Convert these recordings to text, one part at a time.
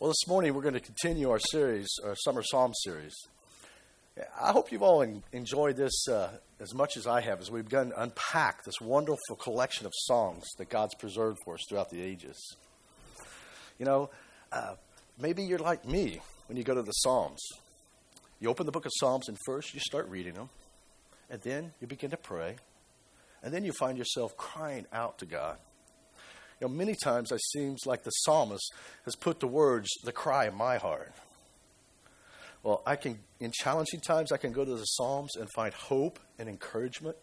Well, this morning we're going to continue our series, our summer psalm series. I hope you've all enjoyed this uh, as much as I have as we've begun to unpack this wonderful collection of songs that God's preserved for us throughout the ages. You know, uh, maybe you're like me when you go to the Psalms. You open the book of Psalms, and first you start reading them, and then you begin to pray, and then you find yourself crying out to God. You know, many times it seems like the psalmist has put the words, the cry of my heart. Well, I can, in challenging times, I can go to the Psalms and find hope and encouragement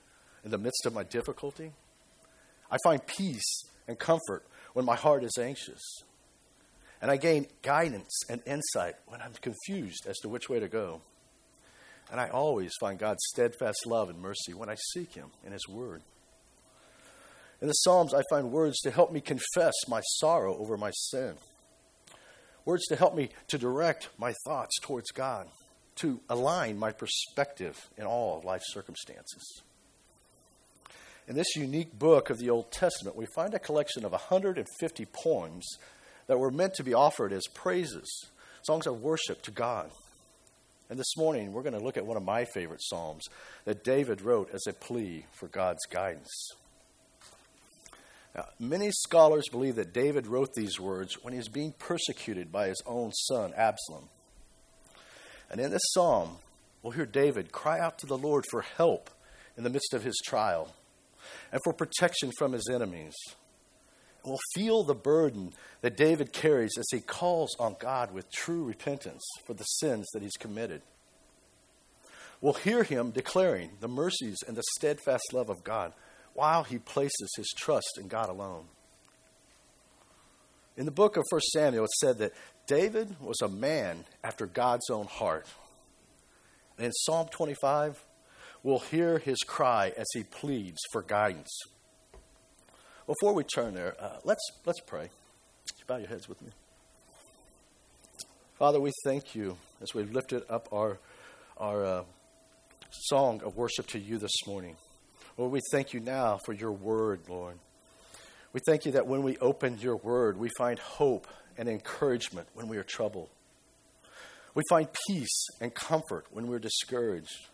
in the midst of my difficulty. I find peace and comfort when my heart is anxious. And I gain guidance and insight when I'm confused as to which way to go. And I always find God's steadfast love and mercy when I seek Him in His Word. In the Psalms, I find words to help me confess my sorrow over my sin, words to help me to direct my thoughts towards God, to align my perspective in all of life's circumstances. In this unique book of the Old Testament, we find a collection of 150 poems that were meant to be offered as praises, songs of worship to God. And this morning, we're going to look at one of my favorite Psalms that David wrote as a plea for God's guidance. Now, many scholars believe that David wrote these words when he was being persecuted by his own son, Absalom. And in this psalm, we'll hear David cry out to the Lord for help in the midst of his trial and for protection from his enemies. And we'll feel the burden that David carries as he calls on God with true repentance for the sins that he's committed. We'll hear him declaring the mercies and the steadfast love of God while he places his trust in God alone. In the book of 1 Samuel, it said that David was a man after God's own heart. And in Psalm 25, we'll hear his cry as he pleads for guidance. Before we turn there, uh, let's, let's pray. You bow your heads with me. Father, we thank you as we've lifted up our, our uh, song of worship to you this morning. Lord, we thank you now for your word, Lord. We thank you that when we open your word, we find hope and encouragement when we are troubled. We find peace and comfort when we're discouraged.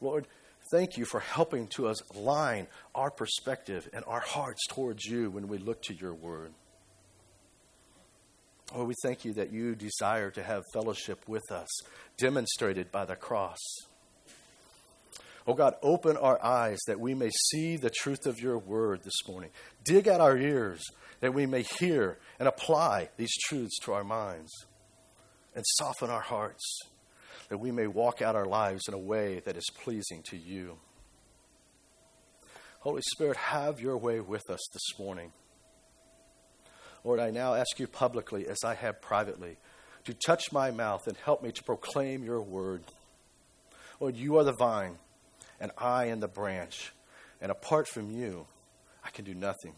Lord, thank you for helping to us align our perspective and our hearts towards you when we look to your word. Lord, we thank you that you desire to have fellowship with us, demonstrated by the cross. Oh God, open our eyes that we may see the truth of your word this morning. Dig at our ears that we may hear and apply these truths to our minds. And soften our hearts that we may walk out our lives in a way that is pleasing to you. Holy Spirit, have your way with us this morning. Lord, I now ask you publicly, as I have privately, to touch my mouth and help me to proclaim your word. Lord, you are the vine and I am the branch. And apart from you, I can do nothing.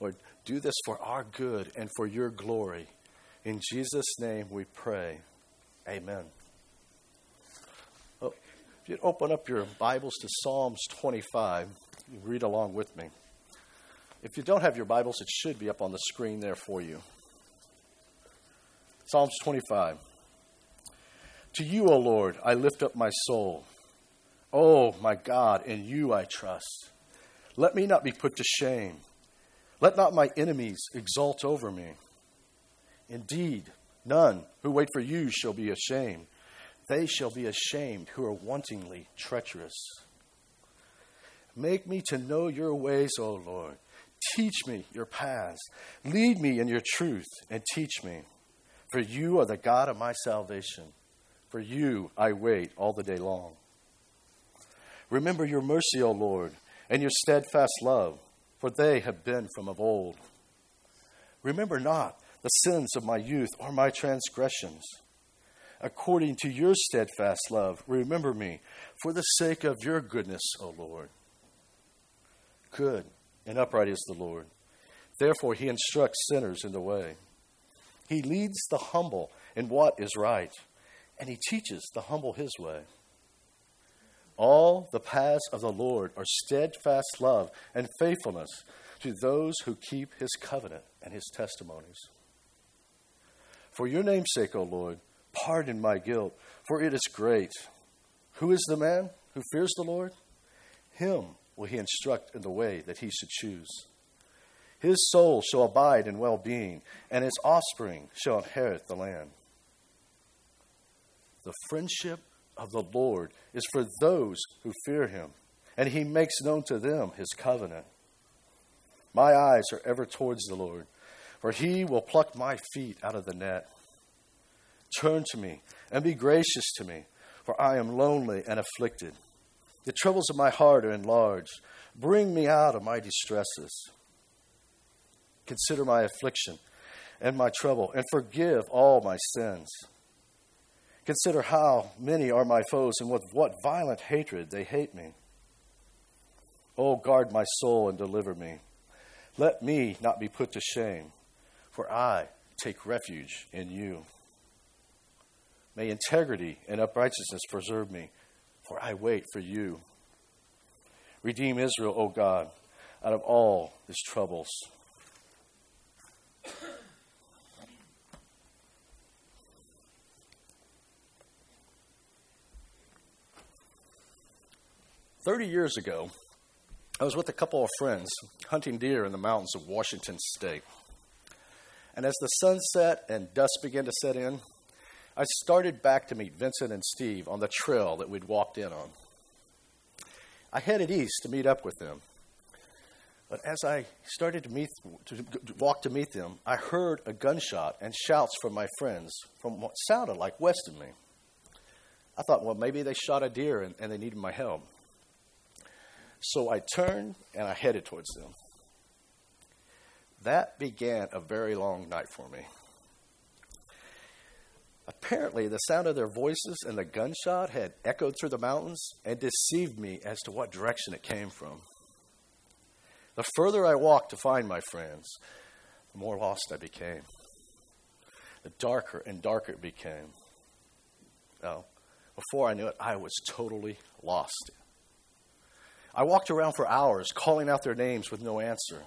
Lord, do this for our good and for your glory. In Jesus' name we pray. Amen. Well, if you'd open up your Bibles to Psalms 25, you read along with me. If you don't have your Bibles, it should be up on the screen there for you. Psalms 25. To you, O Lord, I lift up my soul. Oh, my God, in you I trust. Let me not be put to shame. Let not my enemies exult over me. Indeed, none who wait for you shall be ashamed. They shall be ashamed who are wantingly treacherous. Make me to know your ways, O Lord. Teach me your paths. Lead me in your truth and teach me. For you are the God of my salvation. For you I wait all the day long. Remember your mercy, O Lord, and your steadfast love, for they have been from of old. Remember not the sins of my youth or my transgressions. According to your steadfast love, remember me for the sake of your goodness, O Lord. Good and upright is the Lord. Therefore, he instructs sinners in the way. He leads the humble in what is right, and he teaches the humble his way. All the paths of the Lord are steadfast love and faithfulness to those who keep his covenant and his testimonies. For your name's sake, O Lord, pardon my guilt, for it is great. Who is the man who fears the Lord? Him will he instruct in the way that he should choose. His soul shall abide in well being, and his offspring shall inherit the land. The friendship of the Lord is for those who fear him, and he makes known to them his covenant. My eyes are ever towards the Lord, for he will pluck my feet out of the net. Turn to me and be gracious to me, for I am lonely and afflicted. The troubles of my heart are enlarged. Bring me out of my distresses. Consider my affliction and my trouble, and forgive all my sins. Consider how many are my foes, and with what violent hatred they hate me. Oh, guard my soul and deliver me. Let me not be put to shame, for I take refuge in you. May integrity and uprightness preserve me, for I wait for you. Redeem Israel, O God, out of all his troubles. Thirty years ago, I was with a couple of friends hunting deer in the mountains of Washington State. And as the sun set and dusk began to set in, I started back to meet Vincent and Steve on the trail that we'd walked in on. I headed east to meet up with them. But as I started to, meet, to walk to meet them, I heard a gunshot and shouts from my friends from what sounded like west of me. I thought, well, maybe they shot a deer and, and they needed my help. So I turned and I headed towards them. That began a very long night for me. Apparently, the sound of their voices and the gunshot had echoed through the mountains and deceived me as to what direction it came from. The further I walked to find my friends, the more lost I became. The darker and darker it became. Well, before I knew it, I was totally lost. I walked around for hours calling out their names with no answer.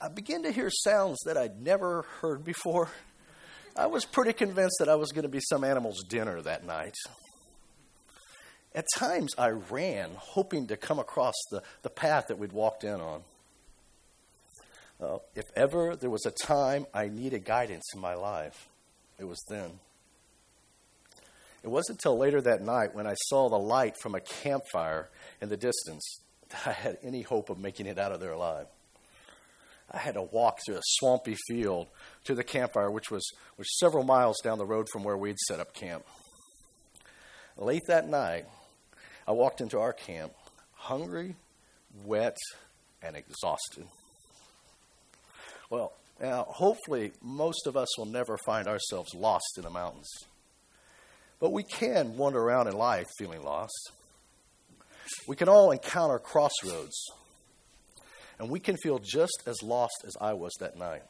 I began to hear sounds that I'd never heard before. I was pretty convinced that I was going to be some animal's dinner that night. At times, I ran, hoping to come across the, the path that we'd walked in on. Uh, if ever there was a time I needed guidance in my life, it was then. It wasn't until later that night when I saw the light from a campfire in the distance that I had any hope of making it out of there alive. I had to walk through a swampy field to the campfire, which was, was several miles down the road from where we'd set up camp. Late that night, I walked into our camp, hungry, wet, and exhausted. Well, now, hopefully, most of us will never find ourselves lost in the mountains. But we can wander around in life feeling lost. We can all encounter crossroads and we can feel just as lost as I was that night.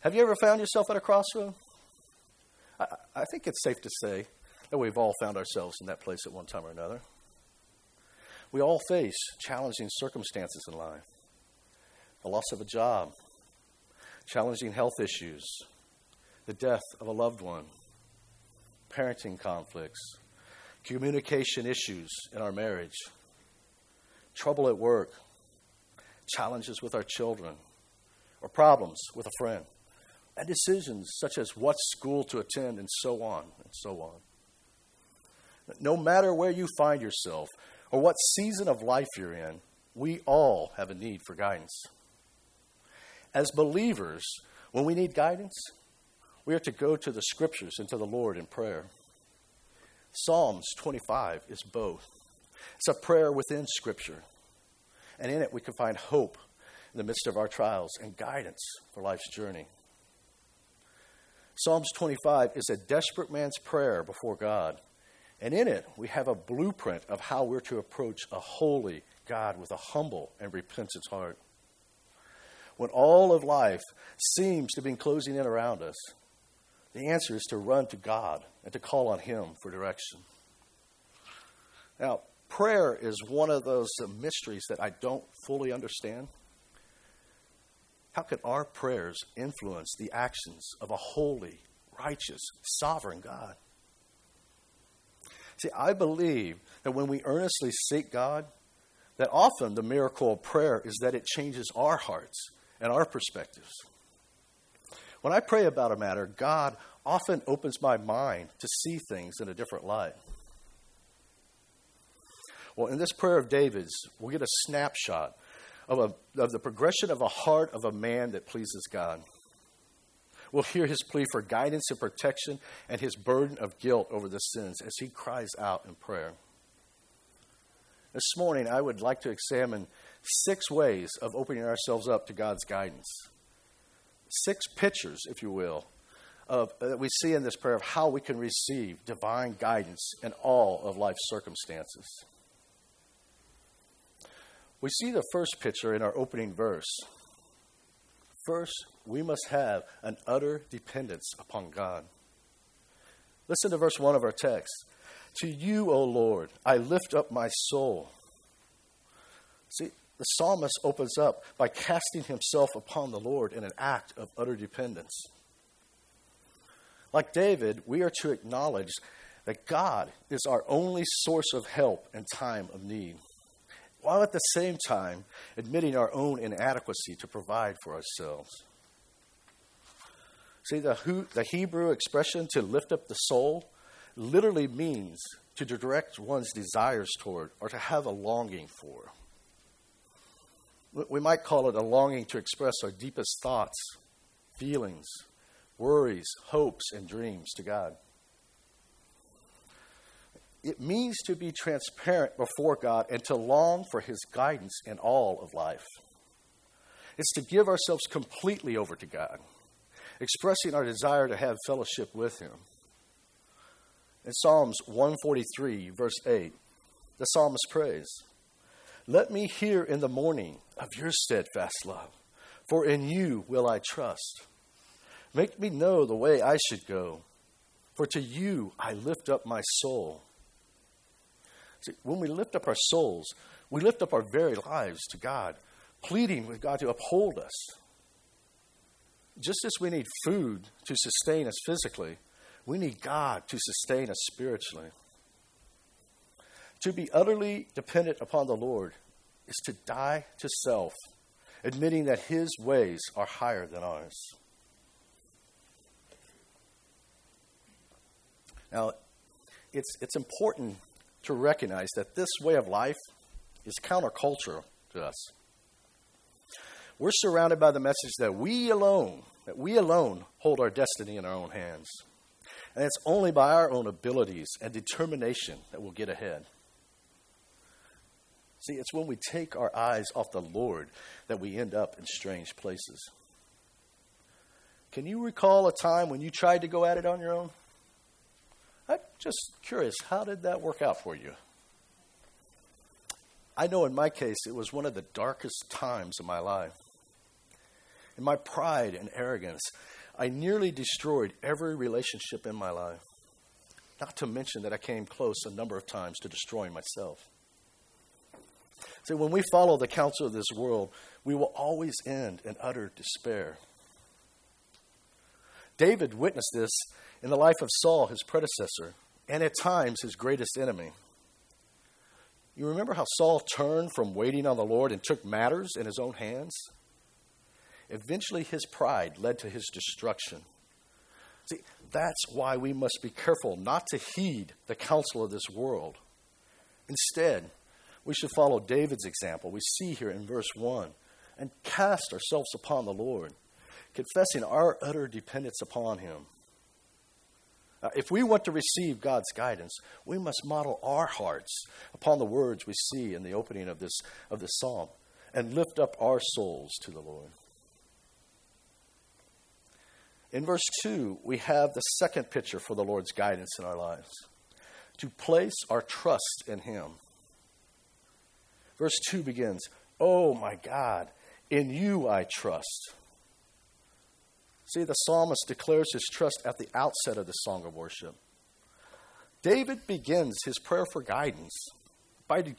Have you ever found yourself at a crossroad? I, I think it's safe to say that we've all found ourselves in that place at one time or another. We all face challenging circumstances in life the loss of a job, challenging health issues, the death of a loved one, parenting conflicts, communication issues in our marriage trouble at work, challenges with our children, or problems with a friend, and decisions such as what school to attend, and so on and so on. No matter where you find yourself or what season of life you're in, we all have a need for guidance. As believers, when we need guidance, we are to go to the scriptures and to the Lord in prayer. Psalms 25 is both. It's a prayer within Scripture. And in it, we can find hope in the midst of our trials and guidance for life's journey. Psalms 25 is a desperate man's prayer before God. And in it, we have a blueprint of how we're to approach a holy God with a humble and repentant heart. When all of life seems to be closing in around us, the answer is to run to God and to call on Him for direction. Now, prayer is one of those mysteries that I don't fully understand. How could our prayers influence the actions of a holy, righteous, sovereign God? See, I believe that when we earnestly seek God, that often the miracle of prayer is that it changes our hearts and our perspectives. When I pray about a matter, God often opens my mind to see things in a different light. Well, in this prayer of David's, we'll get a snapshot of, a, of the progression of a heart of a man that pleases God. We'll hear his plea for guidance and protection and his burden of guilt over the sins as he cries out in prayer. This morning, I would like to examine six ways of opening ourselves up to God's guidance. Six pictures, if you will, of, that we see in this prayer of how we can receive divine guidance in all of life's circumstances. We see the first picture in our opening verse. First, we must have an utter dependence upon God. Listen to verse 1 of our text. To you, O Lord, I lift up my soul. See, the psalmist opens up by casting himself upon the Lord in an act of utter dependence. Like David, we are to acknowledge that God is our only source of help in time of need while at the same time admitting our own inadequacy to provide for ourselves. See, the, the Hebrew expression to lift up the soul literally means to direct one's desires toward or to have a longing for. We might call it a longing to express our deepest thoughts, feelings, worries, hopes, and dreams to God it means to be transparent before God and to long for His guidance in all of life. It's to give ourselves completely over to God, expressing our desire to have fellowship with Him. In Psalms 143, verse 8, the psalmist prays, Let me hear in the morning of your steadfast love, for in you will I trust. Make me know the way I should go, for to you I lift up my soul. See, when we lift up our souls, we lift up our very lives to God, pleading with God to uphold us. Just as we need food to sustain us physically, we need God to sustain us spiritually. To be utterly dependent upon the Lord is to die to self, admitting that His ways are higher than ours. Now, it's, it's important to recognize that this way of life is countercultural to us. We're surrounded by the message that we alone, that we alone hold our destiny in our own hands. And it's only by our own abilities and determination that we'll get ahead. See, it's when we take our eyes off the Lord that we end up in strange places. Can you recall a time when you tried to go at it on your own? I'm just curious, how did that work out for you? I know in my case, it was one of the darkest times of my life. In my pride and arrogance, I nearly destroyed every relationship in my life. Not to mention that I came close a number of times to destroying myself. See, when we follow the counsel of this world, we will always end in utter despair. David witnessed this in the life of Saul, his predecessor, and at times his greatest enemy. You remember how Saul turned from waiting on the Lord and took matters in his own hands? Eventually, his pride led to his destruction. See, that's why we must be careful not to heed the counsel of this world. Instead, we should follow David's example we see here in verse 1 and cast ourselves upon the Lord, confessing our utter dependence upon him. Uh, if we want to receive God's guidance, we must model our hearts upon the words we see in the opening of this, of this psalm and lift up our souls to the Lord. In verse 2, we have the second picture for the Lord's guidance in our lives to place our trust in Him. Verse 2 begins, Oh my God, in you I trust. See, the psalmist declares his trust at the outset of the song of worship. David begins his prayer for guidance by, de-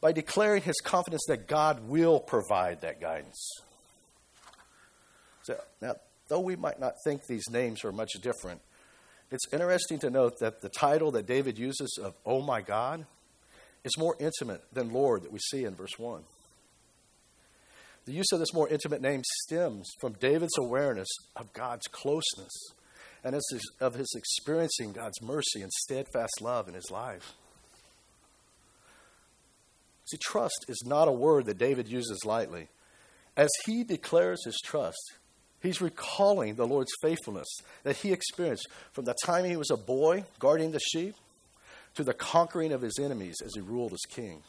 by declaring his confidence that God will provide that guidance. So, now, though we might not think these names are much different, it's interesting to note that the title that David uses of, Oh my God, is more intimate than Lord that we see in verse 1. The use of this more intimate name stems from David's awareness of God's closeness and of his experiencing God's mercy and steadfast love in his life. See, trust is not a word that David uses lightly. As he declares his trust, he's recalling the Lord's faithfulness that he experienced from the time he was a boy guarding the sheep to the conquering of his enemies as he ruled as king.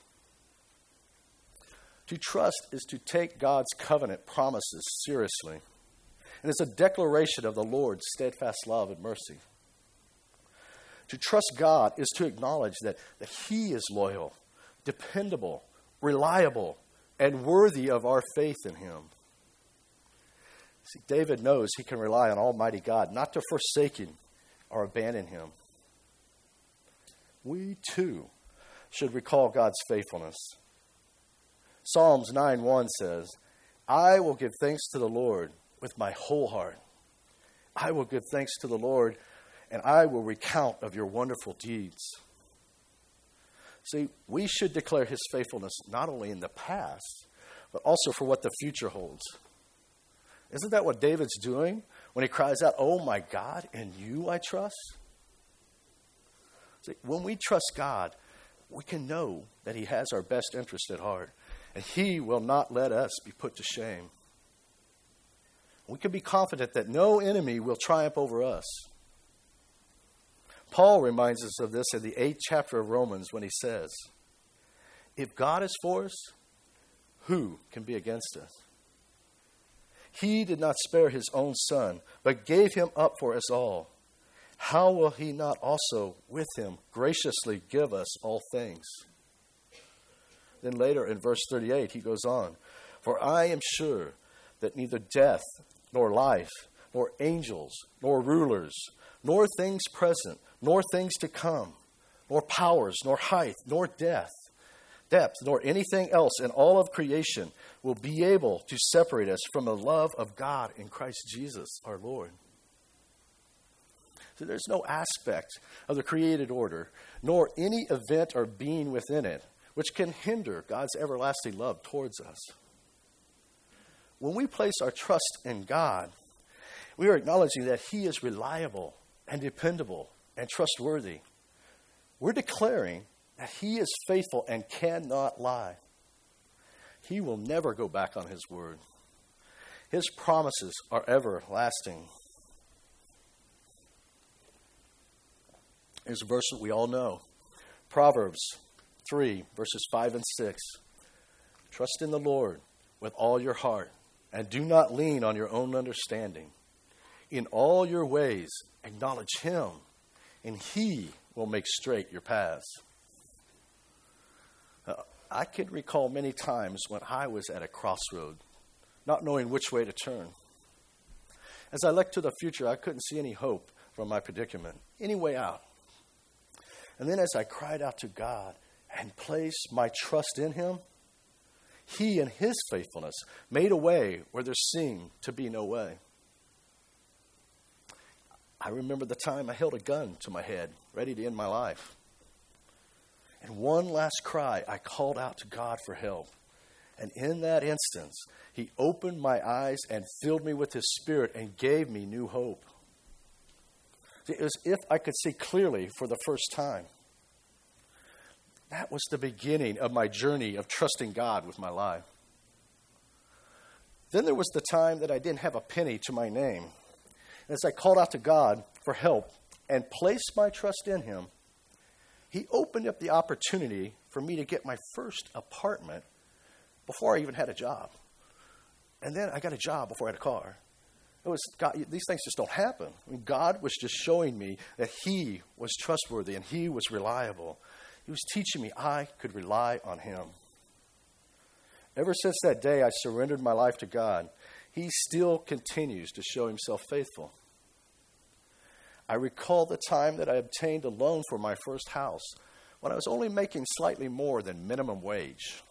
To trust is to take God's covenant promises seriously, and it's a declaration of the Lord's steadfast love and mercy. To trust God is to acknowledge that, that He is loyal, dependable, reliable, and worthy of our faith in Him. See, David knows he can rely on Almighty God not to forsake Him or abandon Him. We too should recall God's faithfulness Psalms 9 1 says, I will give thanks to the Lord with my whole heart. I will give thanks to the Lord, and I will recount of your wonderful deeds. See, we should declare his faithfulness not only in the past, but also for what the future holds. Isn't that what David's doing when he cries out, Oh my God, in you I trust? When we trust God, we can know that he has our best interest at heart and He will not let us be put to shame. We can be confident that no enemy will triumph over us. Paul reminds us of this in the eighth chapter of Romans when he says, If God is for us, who can be against us? He did not spare his own son, but gave him up for us all. How will he not also with him graciously give us all things? Then later in verse 38, he goes on For I am sure that neither death, nor life, nor angels, nor rulers, nor things present, nor things to come, nor powers, nor height, nor death, depth, nor anything else in all of creation will be able to separate us from the love of God in Christ Jesus our Lord. So there's no aspect of the created order, nor any event or being within it which can hinder God's everlasting love towards us. When we place our trust in God, we are acknowledging that He is reliable and dependable and trustworthy. We're declaring that He is faithful and cannot lie. He will never go back on His word. His promises are everlasting. Here's a verse that we all know Proverbs 3, verses 5 and 6. Trust in the Lord with all your heart, and do not lean on your own understanding. In all your ways, acknowledge Him, and He will make straight your paths. Uh, I can recall many times when I was at a crossroad, not knowing which way to turn. As I looked to the future, I couldn't see any hope from my predicament, any way out. And then as I cried out to God, and placed my trust in him, he and his faithfulness made a way where there seemed to be no way. I remember the time I held a gun to my head, ready to end my life. And one last cry, I called out to God for help. And in that instance, He opened my eyes and filled me with His Spirit and gave me new hope. It was if I could see clearly for the first time. That was the beginning of my journey of trusting God with my life. Then there was the time that I didn't have a penny to my name. And as I called out to God for help and placed my trust in Him, He opened up the opportunity for me to get my first apartment before I even had a job. And then I got a job before I had a car. It was God, these things just don't happen. I mean, God was just showing me that He was trustworthy and He was reliable. He was teaching me I could rely on Him. Ever since that day I surrendered my life to God, He still continues to show Himself faithful. I recall the time that I obtained a loan for my first house when I was only making slightly more than minimum wage.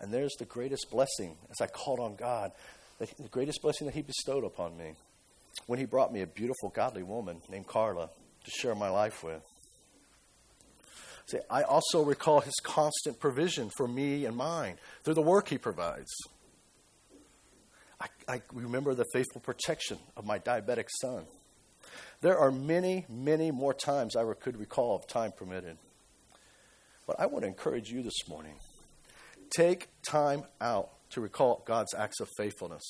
And there's the greatest blessing as I called on God the greatest blessing that He bestowed upon me when He brought me a beautiful, godly woman named Carla to share my life with. See, I also recall His constant provision for me and mine through the work He provides. I, I remember the faithful protection of my diabetic son. There are many, many more times I could recall if time permitted. But I want to encourage you this morning take time out to recall God's acts of faithfulness.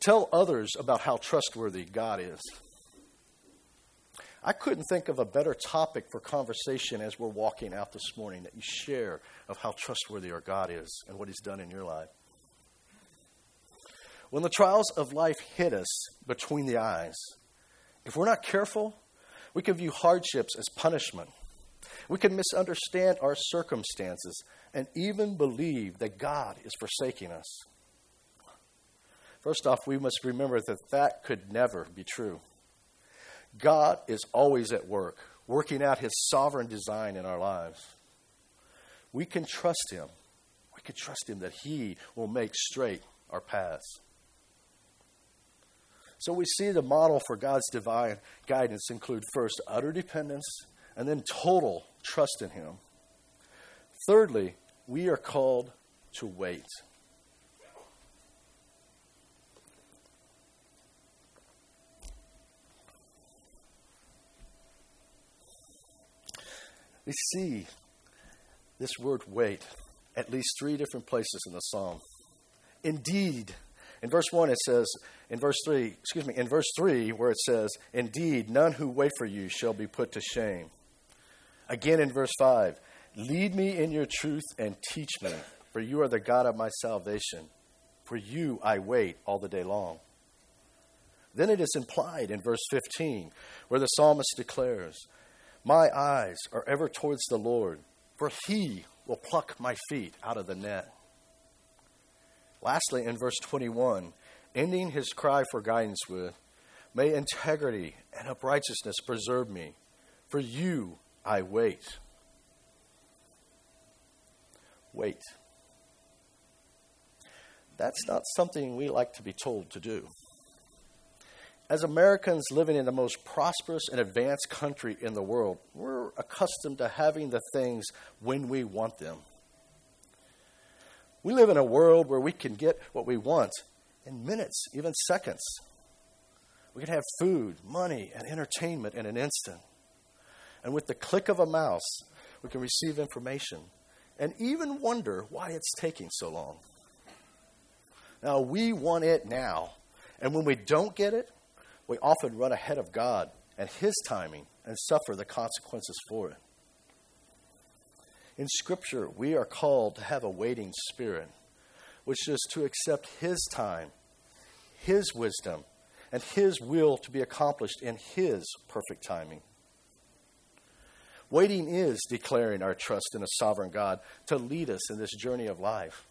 Tell others about how trustworthy God is. I couldn't think of a better topic for conversation as we're walking out this morning that you share of how trustworthy our God is and what He's done in your life. When the trials of life hit us between the eyes, if we're not careful, we can view hardships as punishment. We can misunderstand our circumstances and even believe that God is forsaking us. First off, we must remember that that could never be true. God is always at work, working out his sovereign design in our lives. We can trust him. We can trust him that he will make straight our paths. So we see the model for God's divine guidance include first utter dependence and then total trust in Him. Thirdly, we are called to wait. We see this word wait at least three different places in the psalm. Indeed, in verse 1 it says, in verse 3, excuse me, in verse 3 where it says, Indeed, none who wait for you shall be put to shame. Again in verse 5, Lead me in your truth and teach me, for you are the God of my salvation. For you I wait all the day long. Then it is implied in verse 15, where the psalmist declares, My eyes are ever towards the Lord, for he will pluck my feet out of the net. Lastly, in verse 21, ending his cry for guidance with, May integrity and uprightness preserve me, for you I wait. Wait. That's not something we like to be told to do. As Americans living in the most prosperous and advanced country in the world, we're accustomed to having the things when we want them. We live in a world where we can get what we want in minutes, even seconds. We can have food, money, and entertainment in an instant. And with the click of a mouse, we can receive information and even wonder why it's taking so long. Now, we want it now. And when we don't get it, we often run ahead of God and His timing and suffer the consequences for it. In Scripture, we are called to have a waiting spirit, which is to accept His time, His wisdom, and His will to be accomplished in His perfect timing. Waiting is declaring our trust in a sovereign God to lead us in this journey of life.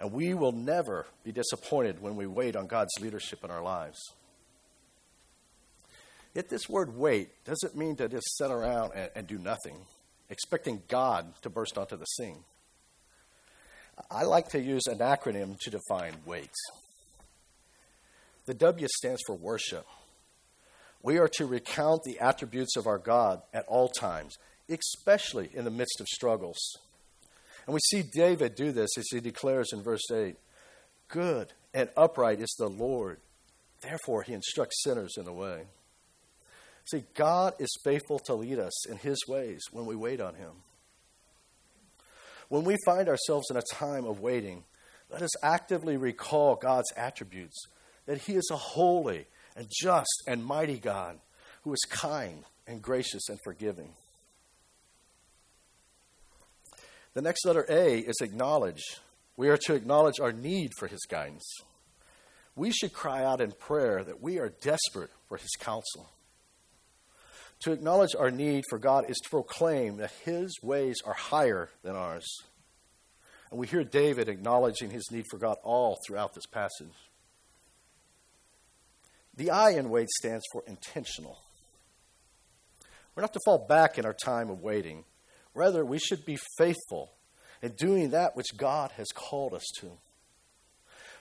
And we will never be disappointed when we wait on God's leadership in our lives. Yet, this word wait doesn't mean to just sit around and, and do nothing expecting God to burst onto the scene. I like to use an acronym to define wait. The W stands for worship. We are to recount the attributes of our God at all times, especially in the midst of struggles. And we see David do this as he declares in verse 8 Good and upright is the Lord, therefore he instructs sinners in the way. See, God is faithful to lead us in His ways when we wait on Him. When we find ourselves in a time of waiting, let us actively recall God's attributes that He is a holy and just and mighty God who is kind and gracious and forgiving. The next letter A is acknowledge. We are to acknowledge our need for His guidance. We should cry out in prayer that we are desperate for His counsel. To acknowledge our need for God is to proclaim that His ways are higher than ours. And we hear David acknowledging his need for God all throughout this passage. The I in wait stands for intentional. We're not to fall back in our time of waiting. Rather, we should be faithful in doing that which God has called us to.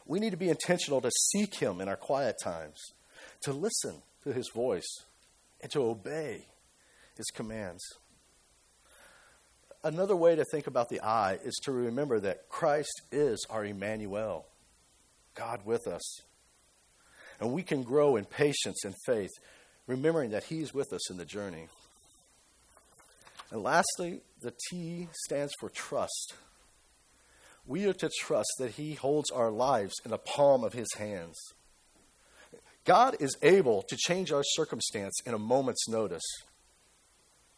We need to be intentional to seek Him in our quiet times, to listen to His voice, and to obey His commands. Another way to think about the I is to remember that Christ is our Emmanuel, God with us. And we can grow in patience and faith, remembering that He's with us in the journey. And lastly, the T stands for trust. We are to trust that He holds our lives in the palm of His hands. God is able to change our circumstance in a moment's notice.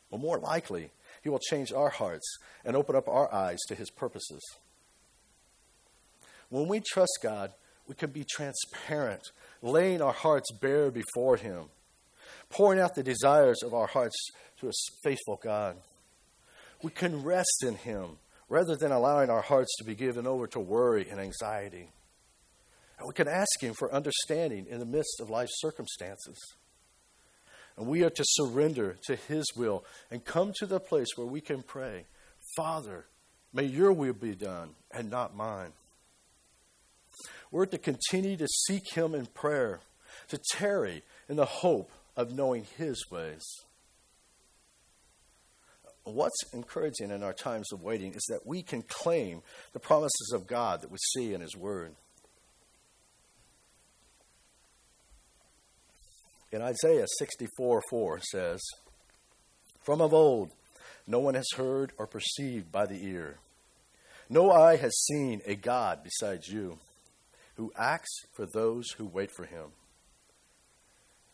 Well, more likely, He will change our hearts and open up our eyes to His purposes. When we trust God, we can be transparent laying our hearts bare before Him, pouring out the desires of our hearts to a faithful God. We can rest in Him rather than allowing our hearts to be given over to worry and anxiety. And we can ask Him for understanding in the midst of life's circumstances. And we are to surrender to His will and come to the place where we can pray, Father, may your will be done and not mine. We're to continue to seek Him in prayer, to tarry in the hope of knowing His ways. What's encouraging in our times of waiting is that we can claim the promises of God that we see in His Word. In Isaiah 64 4 says, From of old, no one has heard or perceived by the ear. No eye has seen a God besides you who acts for those who wait for him.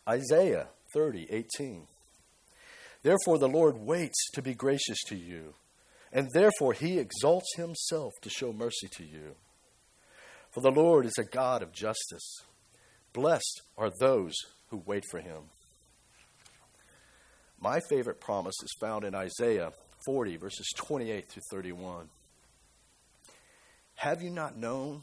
Isaiah 30, 18. Therefore, the Lord waits to be gracious to you, and therefore he exalts himself to show mercy to you. For the Lord is a God of justice. Blessed are those who wait for him. My favorite promise is found in Isaiah 40, verses 28 through 31. Have you not known?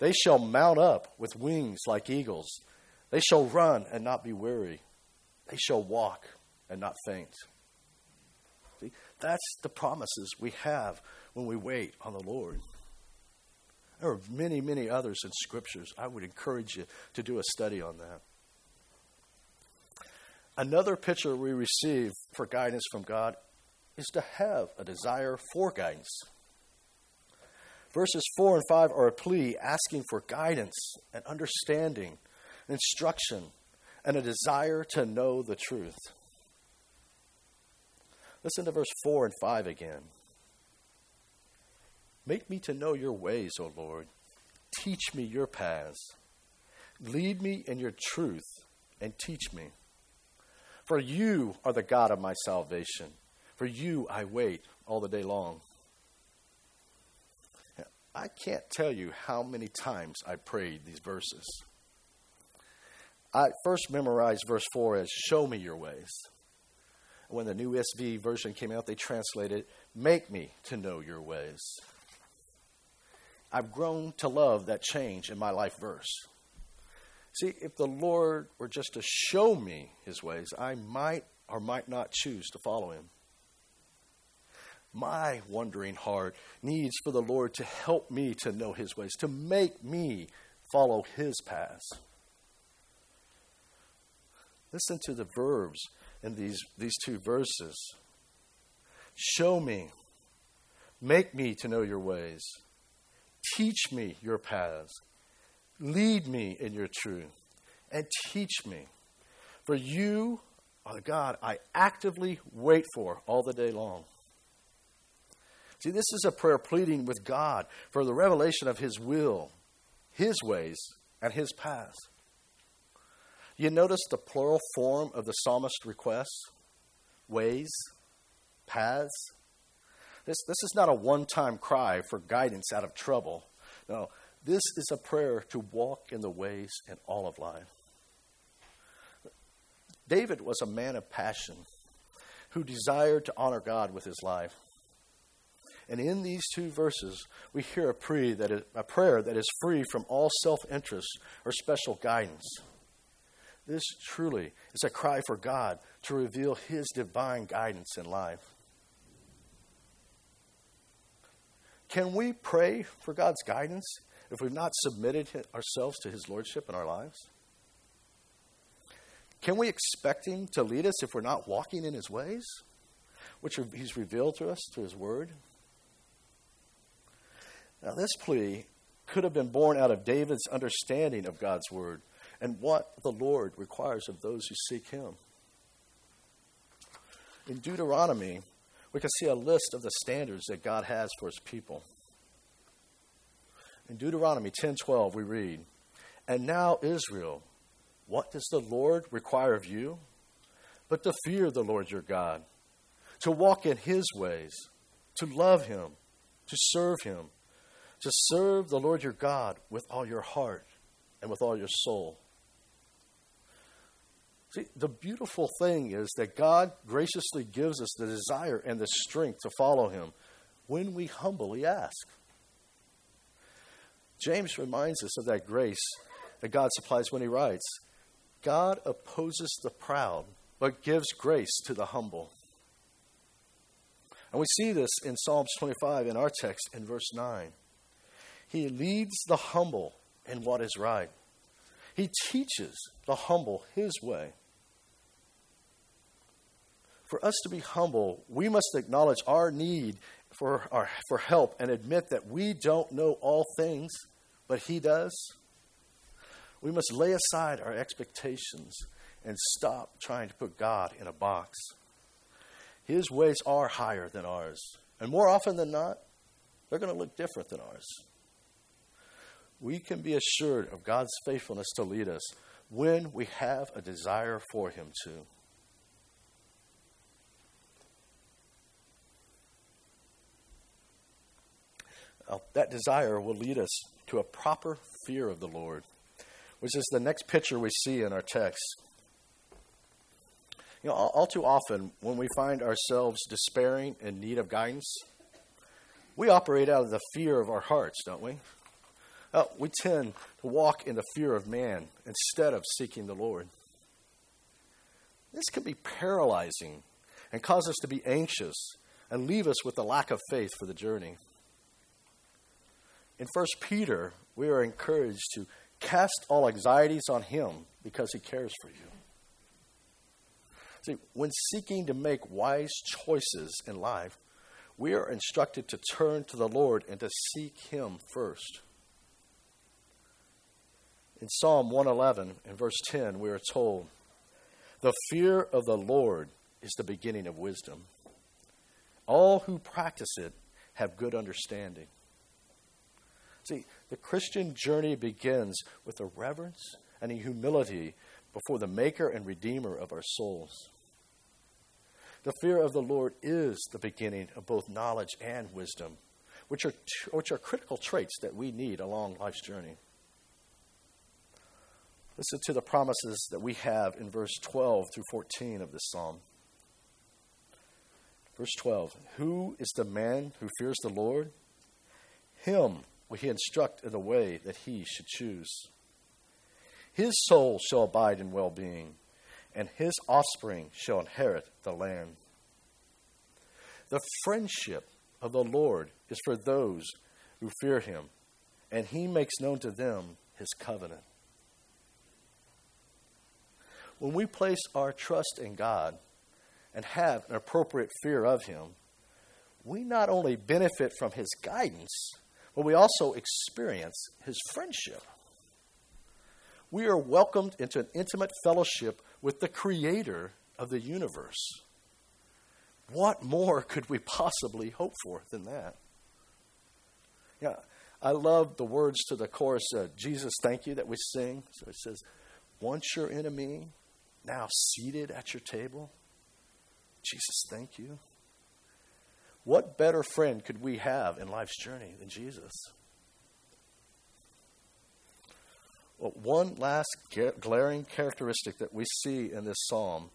They shall mount up with wings like eagles. They shall run and not be weary. They shall walk and not faint. See, that's the promises we have when we wait on the Lord. There are many, many others in scriptures. I would encourage you to do a study on that. Another picture we receive for guidance from God is to have a desire for guidance. Verses 4 and 5 are a plea asking for guidance and understanding, instruction, and a desire to know the truth. Listen to verse 4 and 5 again. Make me to know your ways, O Lord. Teach me your paths. Lead me in your truth and teach me. For you are the God of my salvation. For you I wait all the day long. I can't tell you how many times I prayed these verses. I first memorized verse 4 as Show me your ways. When the new ESV version came out, they translated, Make me to know your ways. I've grown to love that change in my life verse. See, if the Lord were just to show me his ways, I might or might not choose to follow him. My wandering heart needs for the Lord to help me to know His ways, to make me follow His paths. Listen to the verbs in these, these two verses. Show me, make me to know your ways, teach me your paths, lead me in your truth, and teach me. For you are the God I actively wait for all the day long. See, this is a prayer pleading with God for the revelation of His will, His ways, and His paths. You notice the plural form of the psalmist's request ways, paths. This, this is not a one time cry for guidance out of trouble. No, This is a prayer to walk in the ways in all of life. David was a man of passion who desired to honor God with his life. And in these two verses, we hear a prayer that is, a prayer that is free from all self interest or special guidance. This truly is a cry for God to reveal His divine guidance in life. Can we pray for God's guidance if we've not submitted ourselves to His Lordship in our lives? Can we expect Him to lead us if we're not walking in His ways, which He's revealed to us through His Word? Now, this plea could have been born out of David's understanding of God's Word and what the Lord requires of those who seek Him. In Deuteronomy, we can see a list of the standards that God has for His people. In Deuteronomy 10:12 we read, "And now Israel, what does the Lord require of you? But to fear the Lord your God, to walk in his ways, to love him, to serve him, to serve the Lord your God with all your heart and with all your soul." See, the beautiful thing is that God graciously gives us the desire and the strength to follow Him when we humbly ask. James reminds us of that grace that God supplies when he writes God opposes the proud, but gives grace to the humble. And we see this in Psalms 25 in our text in verse 9. He leads the humble in what is right. He teaches the humble his way. For us to be humble, we must acknowledge our need for, our, for help and admit that we don't know all things, but He does. We must lay aside our expectations and stop trying to put God in a box. His ways are higher than ours. And more often than not, they're going to look different than ours. We can be assured of God's faithfulness to lead us when we have a desire for Him to. Uh, that desire will lead us to a proper fear of the Lord, which is the next picture we see in our text. You know, all too often, when we find ourselves despairing in need of guidance, we operate out of the fear of our hearts, don't we? Uh, we tend to walk in the fear of man instead of seeking the Lord. This can be paralyzing and cause us to be anxious and leave us with a lack of faith for the journey. In 1 Peter, we are encouraged to cast all anxieties on him because he cares for you. See, when seeking to make wise choices in life, we are instructed to turn to the Lord and to seek him first. In Psalm 111 and verse 10, we are told, The fear of the Lord is the beginning of wisdom. All who practice it have good understanding. See, the Christian journey begins with a reverence and a humility before the Maker and Redeemer of our souls. The fear of the Lord is the beginning of both knowledge and wisdom, which are, which are critical traits that we need along life's journey. Listen to the promises that we have in verse 12 through 14 of this psalm. Verse 12 Who is the man who fears the Lord? Him will he instruct in the way that he should choose. His soul shall abide in well being, and his offspring shall inherit the land. The friendship of the Lord is for those who fear him, and he makes known to them his covenant. When we place our trust in God and have an appropriate fear of him, we not only benefit from his guidance, but we also experience his friendship. We are welcomed into an intimate fellowship with the creator of the universe. What more could we possibly hope for than that? Yeah, I love the words to the chorus, uh, Jesus, thank you, that we sing. So it says, Once your enemy, now seated at your table. Jesus, thank you. What better friend could we have in life's journey than Jesus? Well, one last glaring characteristic that we see in this psalm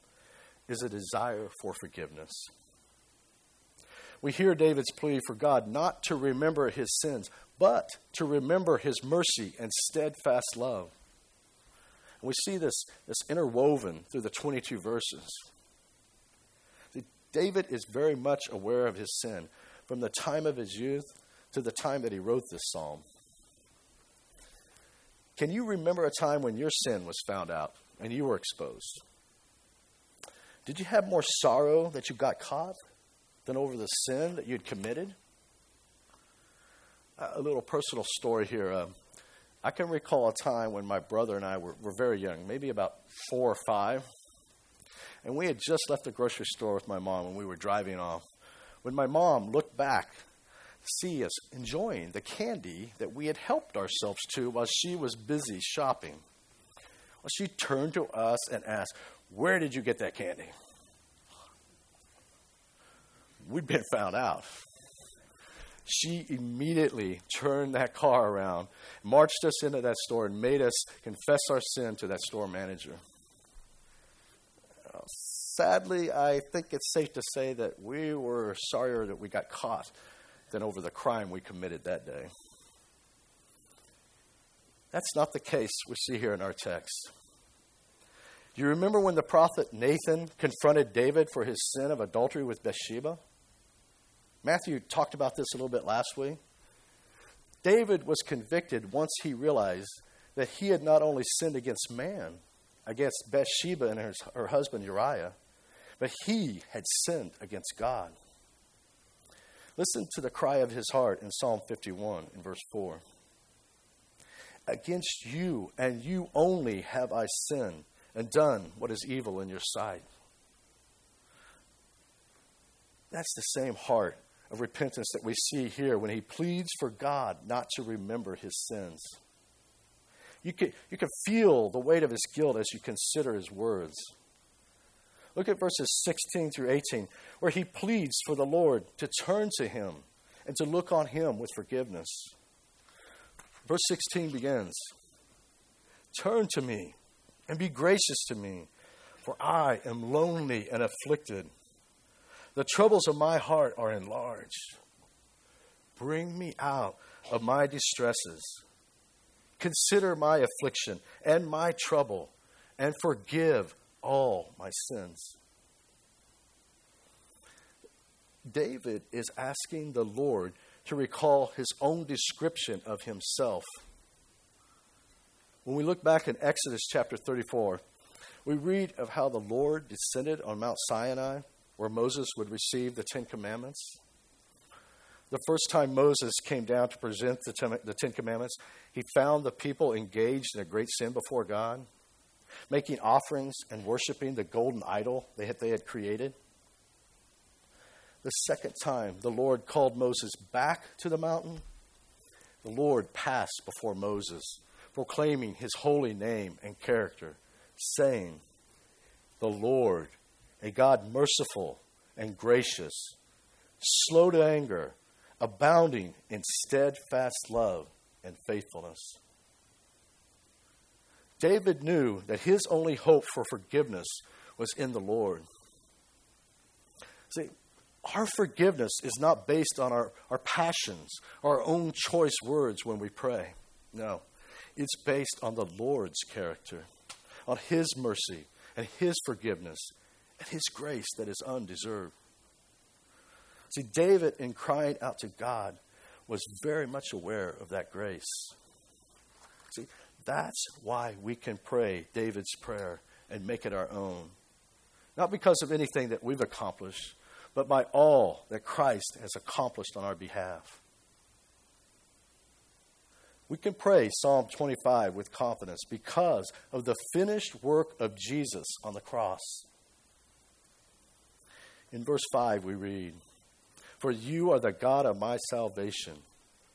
is a desire for forgiveness. We hear David's plea for God not to remember his sins, but to remember his mercy and steadfast love. We see this, this interwoven through the 22 verses. David is very much aware of his sin from the time of his youth to the time that he wrote this psalm. Can you remember a time when your sin was found out and you were exposed? Did you have more sorrow that you got caught than over the sin that you had committed? A little personal story here. Uh, I can recall a time when my brother and I were, were very young, maybe about four or five, and we had just left the grocery store with my mom when we were driving off. When my mom looked back to see us enjoying the candy that we had helped ourselves to while she was busy shopping. Well, she turned to us and asked, Where did you get that candy? We'd been found out. She immediately turned that car around, marched us into that store, and made us confess our sin to that store manager. Sadly, I think it's safe to say that we were sorrier that we got caught than over the crime we committed that day. That's not the case we see here in our text. Do you remember when the prophet Nathan confronted David for his sin of adultery with Bathsheba? Matthew talked about this a little bit last week. David was convicted once he realized that he had not only sinned against man, against Bathsheba and her, her husband Uriah, but he had sinned against God. Listen to the cry of his heart in Psalm 51 in verse 4. Against you and you only have I sinned and done what is evil in your sight. That's the same heart of repentance that we see here when he pleads for God not to remember his sins. You can, you can feel the weight of his guilt as you consider his words. Look at verses 16 through 18, where he pleads for the Lord to turn to him and to look on him with forgiveness. Verse 16 begins Turn to me and be gracious to me, for I am lonely and afflicted. The troubles of my heart are enlarged. Bring me out of my distresses. Consider my affliction and my trouble, and forgive all my sins. David is asking the Lord to recall his own description of himself. When we look back in Exodus chapter 34, we read of how the Lord descended on Mount Sinai, where Moses would receive the Ten Commandments. The first time Moses came down to present the Ten Commandments, he found the people engaged in a great sin before God making offerings and worshiping the golden idol they had, they had created. The second time the Lord called Moses back to the mountain, the Lord passed before Moses, proclaiming his holy name and character, saying, The Lord, a God merciful and gracious, slow to anger, abounding in steadfast love and faithfulness. David knew that his only hope for forgiveness was in the Lord. See, our forgiveness is not based on our, our passions, our own choice words when we pray. No, it's based on the Lord's character, on His mercy and His forgiveness and His grace that is undeserved. See, David, in crying out to God, was very much aware of that grace. See, that's why we can pray David's prayer and make it our own. Not because of anything that we've accomplished, but by all that Christ has accomplished on our behalf. We can pray Psalm 25 with confidence because of the finished work of Jesus on the cross. In verse 5, we read, For you are the God of my salvation.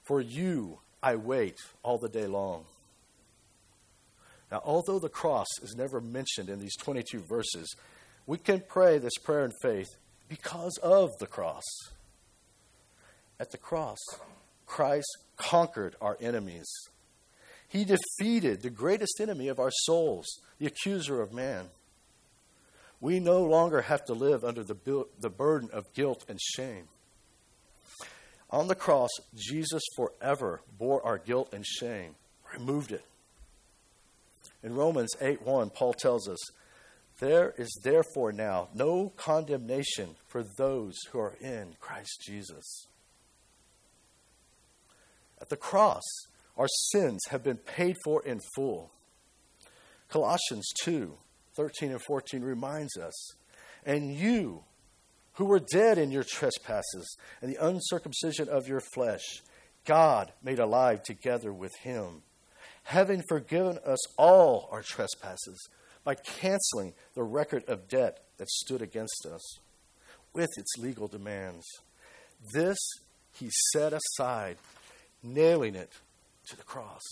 For you I wait all the day long. Now, although the cross is never mentioned in these 22 verses, we can pray this prayer in faith because of the cross. At the cross, Christ conquered our enemies. He defeated the greatest enemy of our souls, the accuser of man. We no longer have to live under the, the burden of guilt and shame. On the cross, Jesus forever bore our guilt and shame, removed it. In Romans 8 1, Paul tells us, There is therefore now no condemnation for those who are in Christ Jesus. At the cross, our sins have been paid for in full. Colossians 2 13 and 14 reminds us, And you, who were dead in your trespasses and the uncircumcision of your flesh, God made alive together with him, having forgiven us all our trespasses by canceling the record of debt that stood against us with its legal demands. This he set aside, nailing it to the cross.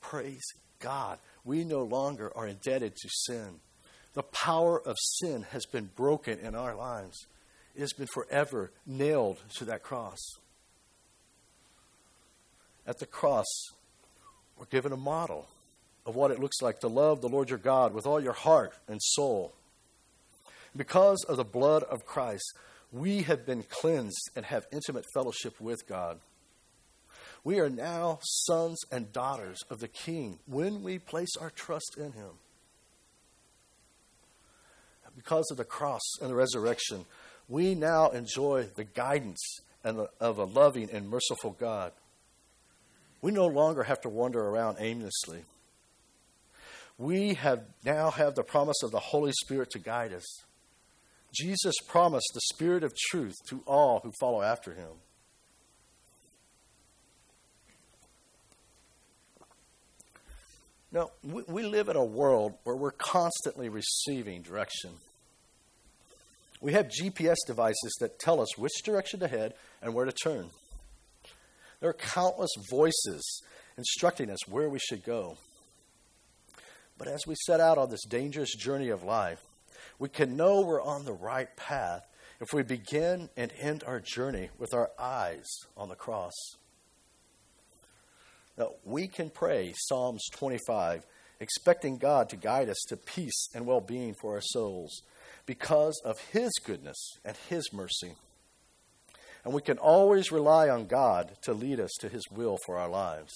Praise God. We no longer are indebted to sin. The power of sin has been broken in our lives. It has been forever nailed to that cross. At the cross, we're given a model of what it looks like to love the Lord your God with all your heart and soul. Because of the blood of Christ, we have been cleansed and have intimate fellowship with God. We are now sons and daughters of the King when we place our trust in Him. Because of the cross and the resurrection, we now enjoy the guidance and the, of a loving and merciful God. We no longer have to wander around aimlessly. We have now have the promise of the Holy Spirit to guide us. Jesus promised the Spirit of truth to all who follow after him. Now, we, we live in a world where we're constantly receiving direction. We have GPS devices that tell us which direction to head and where to turn. There are countless voices instructing us where we should go. But as we set out on this dangerous journey of life, we can know we're on the right path if we begin and end our journey with our eyes on the cross. Now, we can pray Psalms 25, expecting God to guide us to peace and well being for our souls because of His goodness and His mercy. And we can always rely on God to lead us to His will for our lives.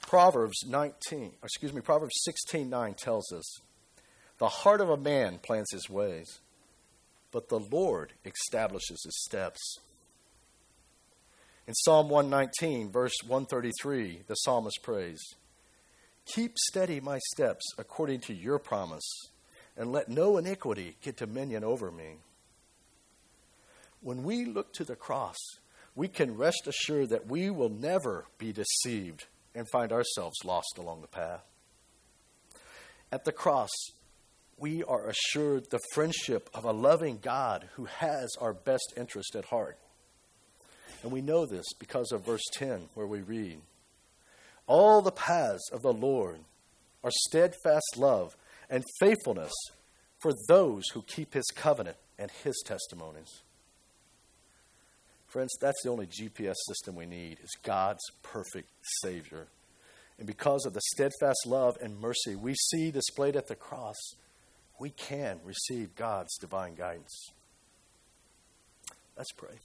Proverbs 19, excuse me, Proverbs 16:9 tells us, "The heart of a man plans his ways, but the Lord establishes his steps." In Psalm 119, verse 133, the psalmist prays, Keep steady my steps according to your promise, and let no iniquity get dominion over me. When we look to the cross, we can rest assured that we will never be deceived and find ourselves lost along the path. At the cross, we are assured the friendship of a loving God who has our best interest at heart. And we know this because of verse 10, where we read All the paths of the Lord are steadfast love and faithfulness for those who keep his covenant and his testimonies. Friends, that's the only GPS system we need is God's perfect Savior. And because of the steadfast love and mercy we see displayed at the cross, we can receive God's divine guidance. Let's pray.